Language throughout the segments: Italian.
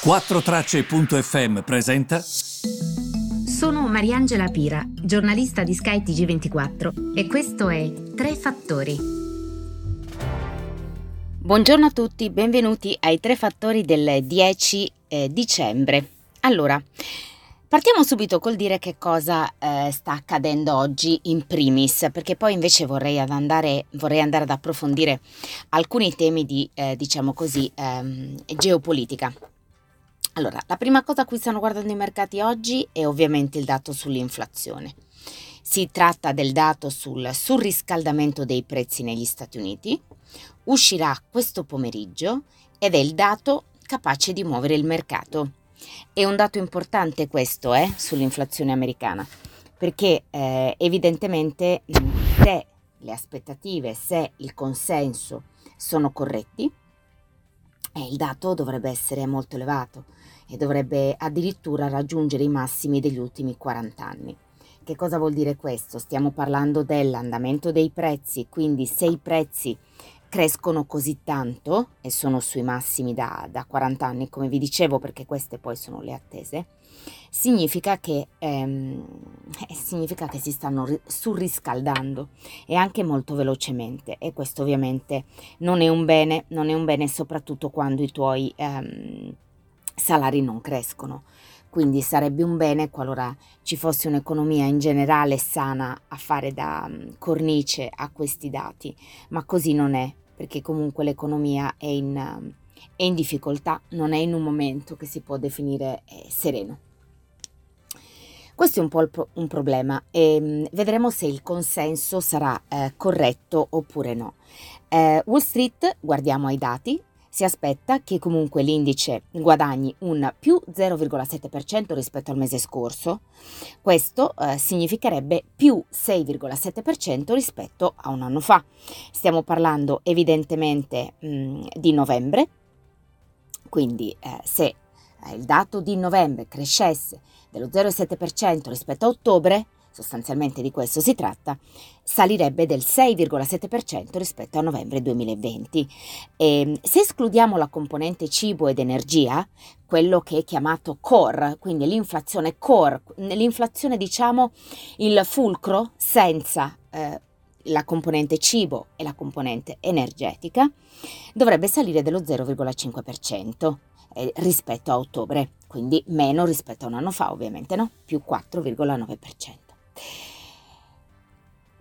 4Tracce.fm presenta. Sono Mariangela Pira, giornalista di Sky TG24 e questo è Tre Fattori. Buongiorno a tutti, benvenuti ai Tre Fattori del 10 eh, dicembre. Allora, Partiamo subito col dire che cosa eh, sta accadendo oggi in primis, perché poi invece vorrei andare, vorrei andare ad approfondire alcuni temi di, eh, diciamo così, ehm, geopolitica. Allora, la prima cosa a cui stanno guardando i mercati oggi è ovviamente il dato sull'inflazione. Si tratta del dato sul surriscaldamento dei prezzi negli Stati Uniti, uscirà questo pomeriggio ed è il dato capace di muovere il mercato. È un dato importante questo eh, sull'inflazione americana, perché eh, evidentemente se le aspettative, se il consenso sono corretti, il dato dovrebbe essere molto elevato e dovrebbe addirittura raggiungere i massimi degli ultimi 40 anni. Che cosa vuol dire questo? Stiamo parlando dell'andamento dei prezzi, quindi se i prezzi crescono così tanto e sono sui massimi da, da 40 anni, come vi dicevo, perché queste poi sono le attese, significa che, ehm, eh, significa che si stanno ri- surriscaldando e anche molto velocemente e questo ovviamente non è un bene, non è un bene soprattutto quando i tuoi ehm, salari non crescono. Quindi sarebbe un bene qualora ci fosse un'economia in generale sana a fare da mm, cornice a questi dati, ma così non è, perché comunque l'economia è in, è in difficoltà, non è in un momento che si può definire eh, sereno. Questo è un po' pro- un problema e mh, mm, vedremo se il consenso sarà eh, corretto oppure no. Eh, Wall Street, guardiamo ai dati, si aspetta che comunque l'indice guadagni un più 0,7% rispetto al mese scorso. Questo eh, significherebbe più 6,7% rispetto a un anno fa. Stiamo parlando evidentemente mh, di novembre, quindi eh, se eh, il dato di novembre crescesse dello 0,7% rispetto a ottobre, sostanzialmente di questo si tratta, salirebbe del 6,7% rispetto a novembre 2020. E ehm, se escludiamo la componente cibo ed energia, quello che è chiamato core, quindi l'inflazione core, l'inflazione diciamo il fulcro senza eh, la componente cibo e la componente energetica, dovrebbe salire dello 0,5% eh, rispetto a ottobre, quindi meno rispetto a un anno fa ovviamente, no? più 4,9%.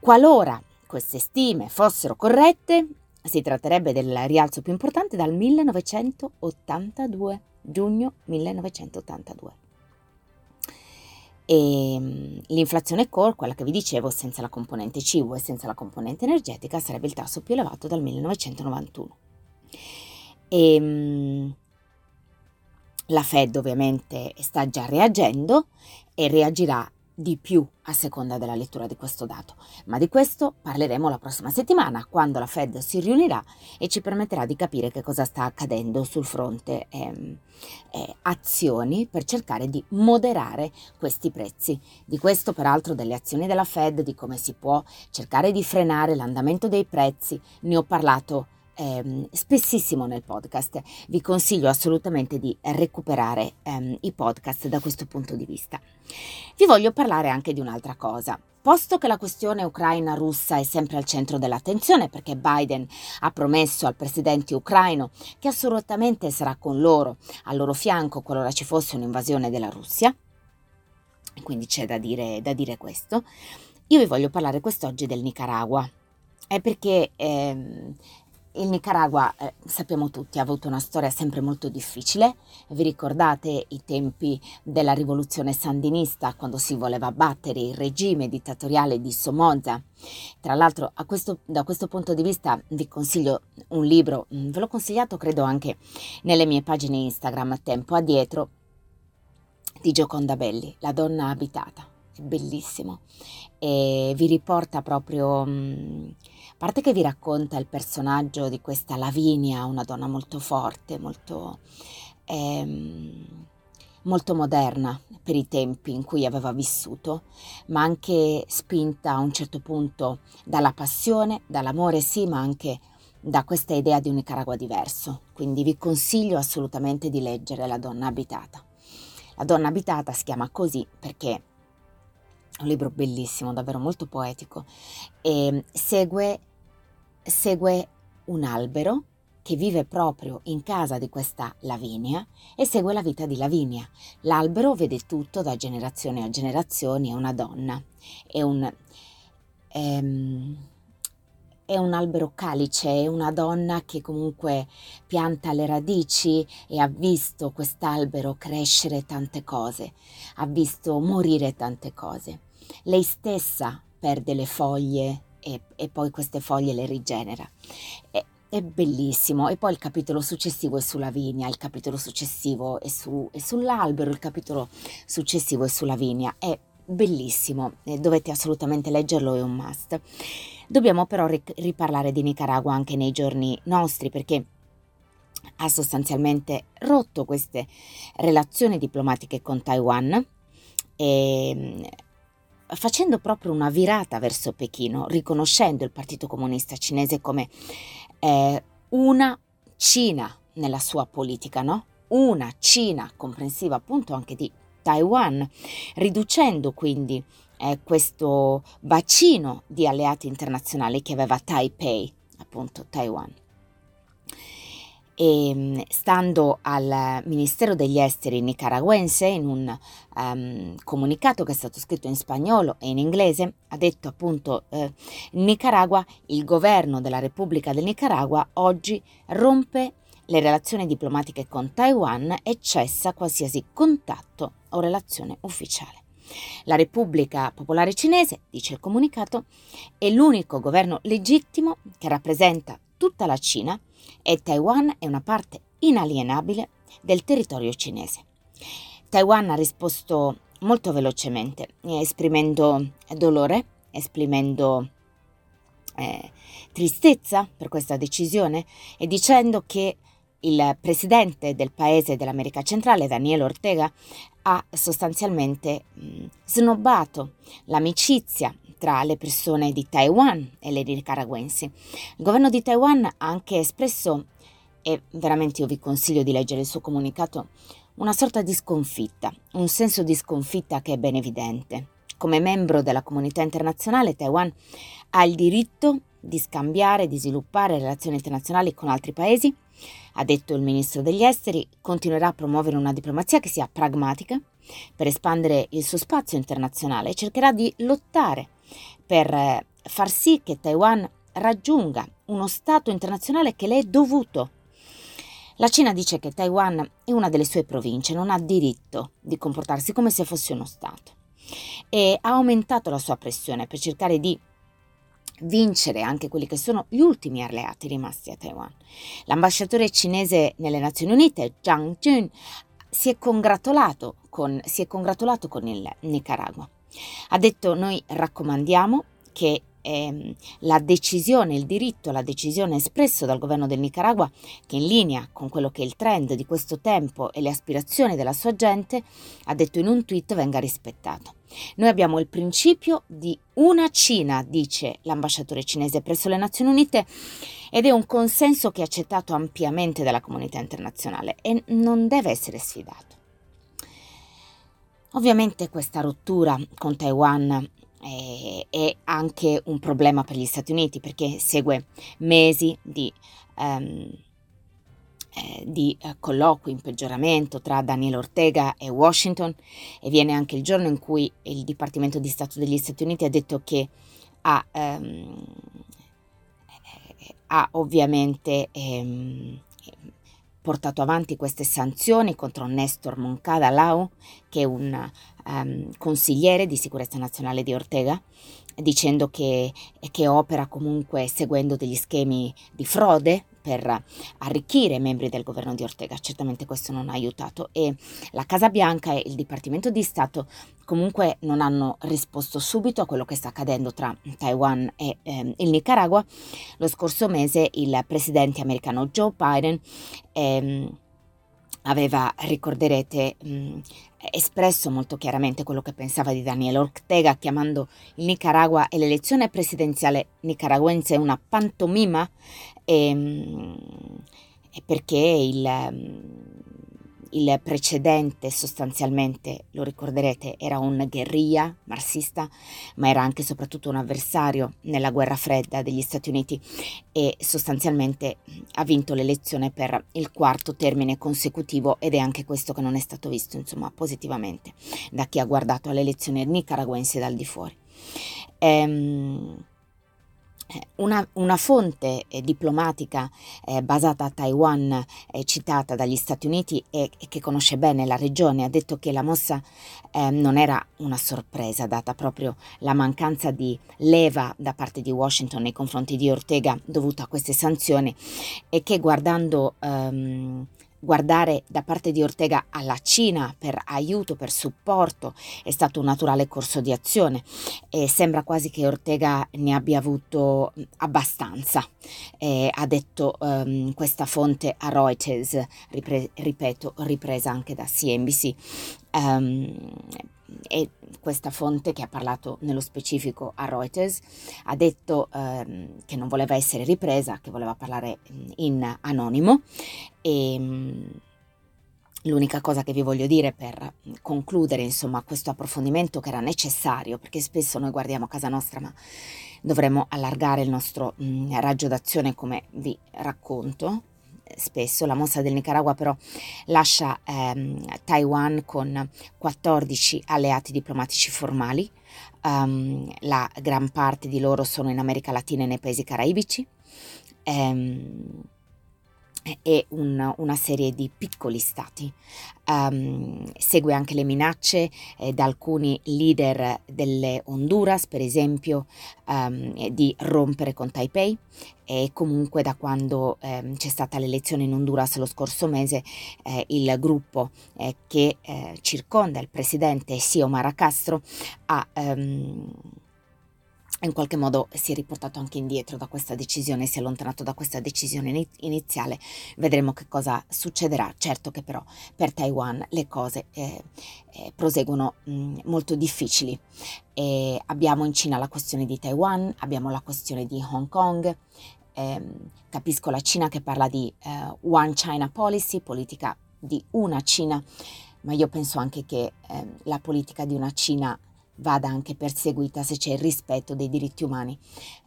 Qualora queste stime fossero corrette, si tratterebbe del rialzo più importante dal 1982, giugno 1982. E ehm, l'inflazione core, quella che vi dicevo, senza la componente cibo e senza la componente energetica, sarebbe il tasso più elevato dal 1991. E, ehm, la Fed ovviamente sta già reagendo e reagirà di più a seconda della lettura di questo dato, ma di questo parleremo la prossima settimana quando la Fed si riunirà e ci permetterà di capire che cosa sta accadendo sul fronte ehm, eh, azioni per cercare di moderare questi prezzi. Di questo peraltro delle azioni della Fed, di come si può cercare di frenare l'andamento dei prezzi, ne ho parlato ehm, spessissimo nel podcast. Vi consiglio assolutamente di recuperare ehm, i podcast da questo punto di vista. Vi voglio parlare anche di un'altra cosa. Posto che la questione ucraina-russa è sempre al centro dell'attenzione perché Biden ha promesso al presidente ucraino che assolutamente sarà con loro, al loro fianco, qualora ci fosse un'invasione della Russia, quindi c'è da dire, da dire questo, io vi voglio parlare quest'oggi del Nicaragua. È perché ehm, il Nicaragua, eh, sappiamo tutti, ha avuto una storia sempre molto difficile. Vi ricordate i tempi della rivoluzione sandinista, quando si voleva abbattere il regime dittatoriale di Somoza? Tra l'altro, questo, da questo punto di vista vi consiglio un libro, mm, ve l'ho consigliato credo anche nelle mie pagine Instagram a tempo addietro, di Gioconda Belli, La donna abitata. È bellissimo e vi riporta proprio... Mh, mm, parte che vi racconta il personaggio di questa Lavinia, una donna molto forte, molto, ehm, molto moderna per i tempi in cui aveva vissuto, ma anche spinta a un certo punto dalla passione, dall'amore sì, ma anche da questa idea di un Nicaragua diverso, quindi vi consiglio assolutamente di leggere La donna abitata. La donna abitata si chiama così perché un libro bellissimo, davvero molto poetico, e segue, segue un albero che vive proprio in casa di questa Lavinia e segue la vita di Lavinia. L'albero vede tutto da generazione a generazione, è una donna, è un... Ehm, è un albero calice, è una donna che comunque pianta le radici e ha visto quest'albero crescere tante cose, ha visto morire tante cose. Lei stessa perde le foglie e, e poi queste foglie le rigenera. È, è, bellissimo. E poi il capitolo successivo è sulla vigna, il capitolo successivo è, su, è sull'albero, il capitolo successivo è sulla vigna. È bellissimo, dovete assolutamente leggerlo, è un must. Dobbiamo però riparlare di Nicaragua anche nei giorni nostri perché ha sostanzialmente rotto queste relazioni diplomatiche con Taiwan e facendo proprio una virata verso Pechino, riconoscendo il Partito Comunista Cinese come eh, una Cina nella sua politica, no? Una Cina comprensiva appunto anche di Taiwan, riducendo quindi eh, questo bacino di alleati internazionali che aveva Taipei, appunto Taiwan. E, ehm, stando al Ministero degli Esteri nicaraguense, in un um, comunicato che è stato scritto in spagnolo e in inglese, ha detto appunto eh, Nicaragua, il governo della Repubblica del Nicaragua oggi rompe le relazioni diplomatiche con Taiwan e cessa qualsiasi contatto o relazione ufficiale. La Repubblica Popolare Cinese, dice il comunicato, è l'unico governo legittimo che rappresenta tutta la Cina e Taiwan è una parte inalienabile del territorio cinese. Taiwan ha risposto molto velocemente, esprimendo dolore, esprimendo eh, tristezza per questa decisione e dicendo che il presidente del paese dell'America centrale, Daniel Ortega, ha sostanzialmente mh, snobbato l'amicizia tra le persone di Taiwan e le nicaraguensi. Il governo di Taiwan ha anche espresso, e veramente io vi consiglio di leggere il suo comunicato, una sorta di sconfitta, un senso di sconfitta che è ben evidente. Come membro della comunità internazionale, Taiwan ha il diritto di scambiare di sviluppare relazioni internazionali con altri paesi ha detto il ministro degli esteri, continuerà a promuovere una diplomazia che sia pragmatica per espandere il suo spazio internazionale e cercherà di lottare per eh, far sì che Taiwan raggiunga uno stato internazionale che le è dovuto. La Cina dice che Taiwan è una delle sue province, non ha diritto di comportarsi come se fosse uno Stato e ha aumentato la sua pressione per cercare di vincere anche quelli che sono gli ultimi alleati rimasti a Taiwan. L'ambasciatore cinese nelle Nazioni Unite, Zhang Jun, si è congratulato con, si è congratulato con il Nicaragua. Ha detto noi raccomandiamo che eh, la decisione, il diritto alla decisione espresso dal governo del Nicaragua, che in linea con quello che è il trend di questo tempo e le aspirazioni della sua gente, ha detto in un tweet venga rispettato. Noi abbiamo il principio di una Cina, dice l'ambasciatore cinese presso le Nazioni Unite, ed è un consenso che è accettato ampiamente dalla comunità internazionale e non deve essere sfidato. Ovviamente questa rottura con Taiwan è, è anche un problema per gli Stati Uniti perché segue mesi di... Um, eh, di eh, colloqui in peggioramento tra Daniel Ortega e Washington e viene anche il giorno in cui il Dipartimento di Stato degli Stati Uniti ha detto che ha, ehm, ha ovviamente ehm, portato avanti queste sanzioni contro Nestor Moncada Lau, che è un um, consigliere di sicurezza nazionale di Ortega, dicendo che, che opera comunque seguendo degli schemi di frode per arricchire i membri del governo di Ortega. Certamente questo non ha aiutato e la Casa Bianca e il Dipartimento di Stato comunque non hanno risposto subito a quello che sta accadendo tra Taiwan e eh, il Nicaragua. Lo scorso mese il presidente americano Joe Biden ehm, aveva, ricorderete, mh, espresso molto chiaramente quello che pensava di Daniel Ortega, chiamando il Nicaragua e l'elezione presidenziale nicaragüense una pantomima, e, mh, perché il, il precedente sostanzialmente, lo ricorderete, era un guerriglia marxista, ma era anche e soprattutto un avversario nella guerra fredda degli Stati Uniti e sostanzialmente ha vinto l'elezione per il quarto termine consecutivo ed è anche questo che non è stato visto insomma positivamente da chi ha guardato alle elezioni nicaraguense dal di fuori. Ehm, una, una, fonte eh, diplomatica eh, basata a Taiwan, eh, citata dagli Stati Uniti e, e, che conosce bene la regione, ha detto che la mossa eh, non era una sorpresa, data proprio la mancanza di leva da parte di Washington nei confronti di Ortega dovuta a queste sanzioni e che guardando ehm, Guardare da parte di Ortega alla Cina per aiuto, per supporto, è stato un naturale corso di azione e sembra quasi che Ortega ne abbia avuto abbastanza. Eh, ha detto um, questa fonte a Reuters, ripre- ripeto, ripresa anche da CNBC. Um, e questa fonte che ha parlato nello specifico a Reuters ha detto ehm, che non voleva essere ripresa, che voleva parlare in anonimo. E mm, l'unica cosa che vi voglio dire per concludere insomma questo approfondimento che era necessario perché spesso noi guardiamo a casa nostra ma dovremmo allargare il nostro mh, raggio d'azione come vi racconto spesso. La mossa del Nicaragua però lascia ehm, Taiwan con 14 alleati diplomatici formali, um, la gran parte di loro sono in America Latina e nei paesi caraibici. Um, e un, una serie di piccoli stati. Um, segue anche le minacce eh, da alcuni leader delle Honduras, per esempio, um, di rompere con Taipei e comunque da quando um, c'è stata l'elezione in Honduras lo scorso mese eh, il gruppo eh, che eh, circonda il presidente Xiomara Castro ha in qualche modo si è riportato anche indietro da questa decisione, si è allontanato da questa decisione iniziale. Vedremo che cosa succederà. Certo che però per Taiwan le cose eh, eh, proseguono mh, mm, molto difficili. E abbiamo in Cina la questione di Taiwan, abbiamo la questione di Hong Kong. Eh, capisco la Cina che parla di eh, One China Policy, politica di una Cina, ma io penso anche che ehm, la politica di una Cina vada anche perseguita se c'è il rispetto dei diritti umani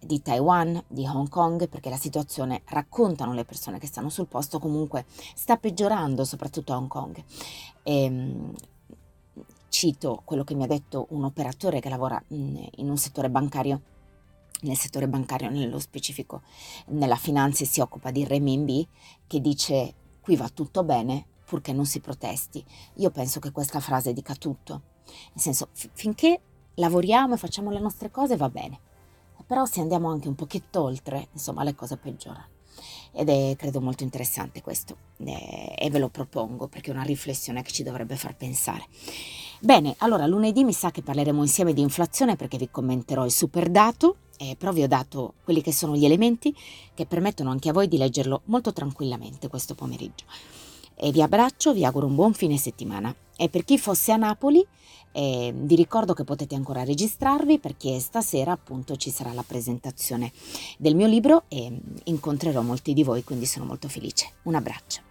di Taiwan, di Hong Kong, perché la situazione, raccontano le persone che stanno sul posto, comunque sta peggiorando, soprattutto a Hong Kong. E, ehm, cito quello che mi ha detto un operatore che lavora in un settore bancario nel settore bancario nello specifico, nella finanza si occupa di renminbi, che dice qui va tutto bene purché non si protesti. Io penso che questa frase dica tutto. Nel senso, f- finché lavoriamo e facciamo le nostre cose va bene, però se andiamo anche un pochetto oltre, insomma, le cose peggiorano. Ed è, credo, molto interessante questo eh, e ve lo propongo perché è una riflessione che ci dovrebbe far pensare. Bene, allora lunedì mi sa che parleremo insieme di inflazione perché vi commenterò il super dato, eh, però vi ho dato quelli che sono gli elementi che permettono anche a voi di leggerlo molto tranquillamente questo pomeriggio. E vi abbraccio, vi auguro un buon fine settimana. E per chi fosse a Napoli, eh, vi ricordo che potete ancora registrarvi perché stasera appunto ci sarà la presentazione del mio libro e incontrerò molti di voi, quindi sono molto felice. Un abbraccio.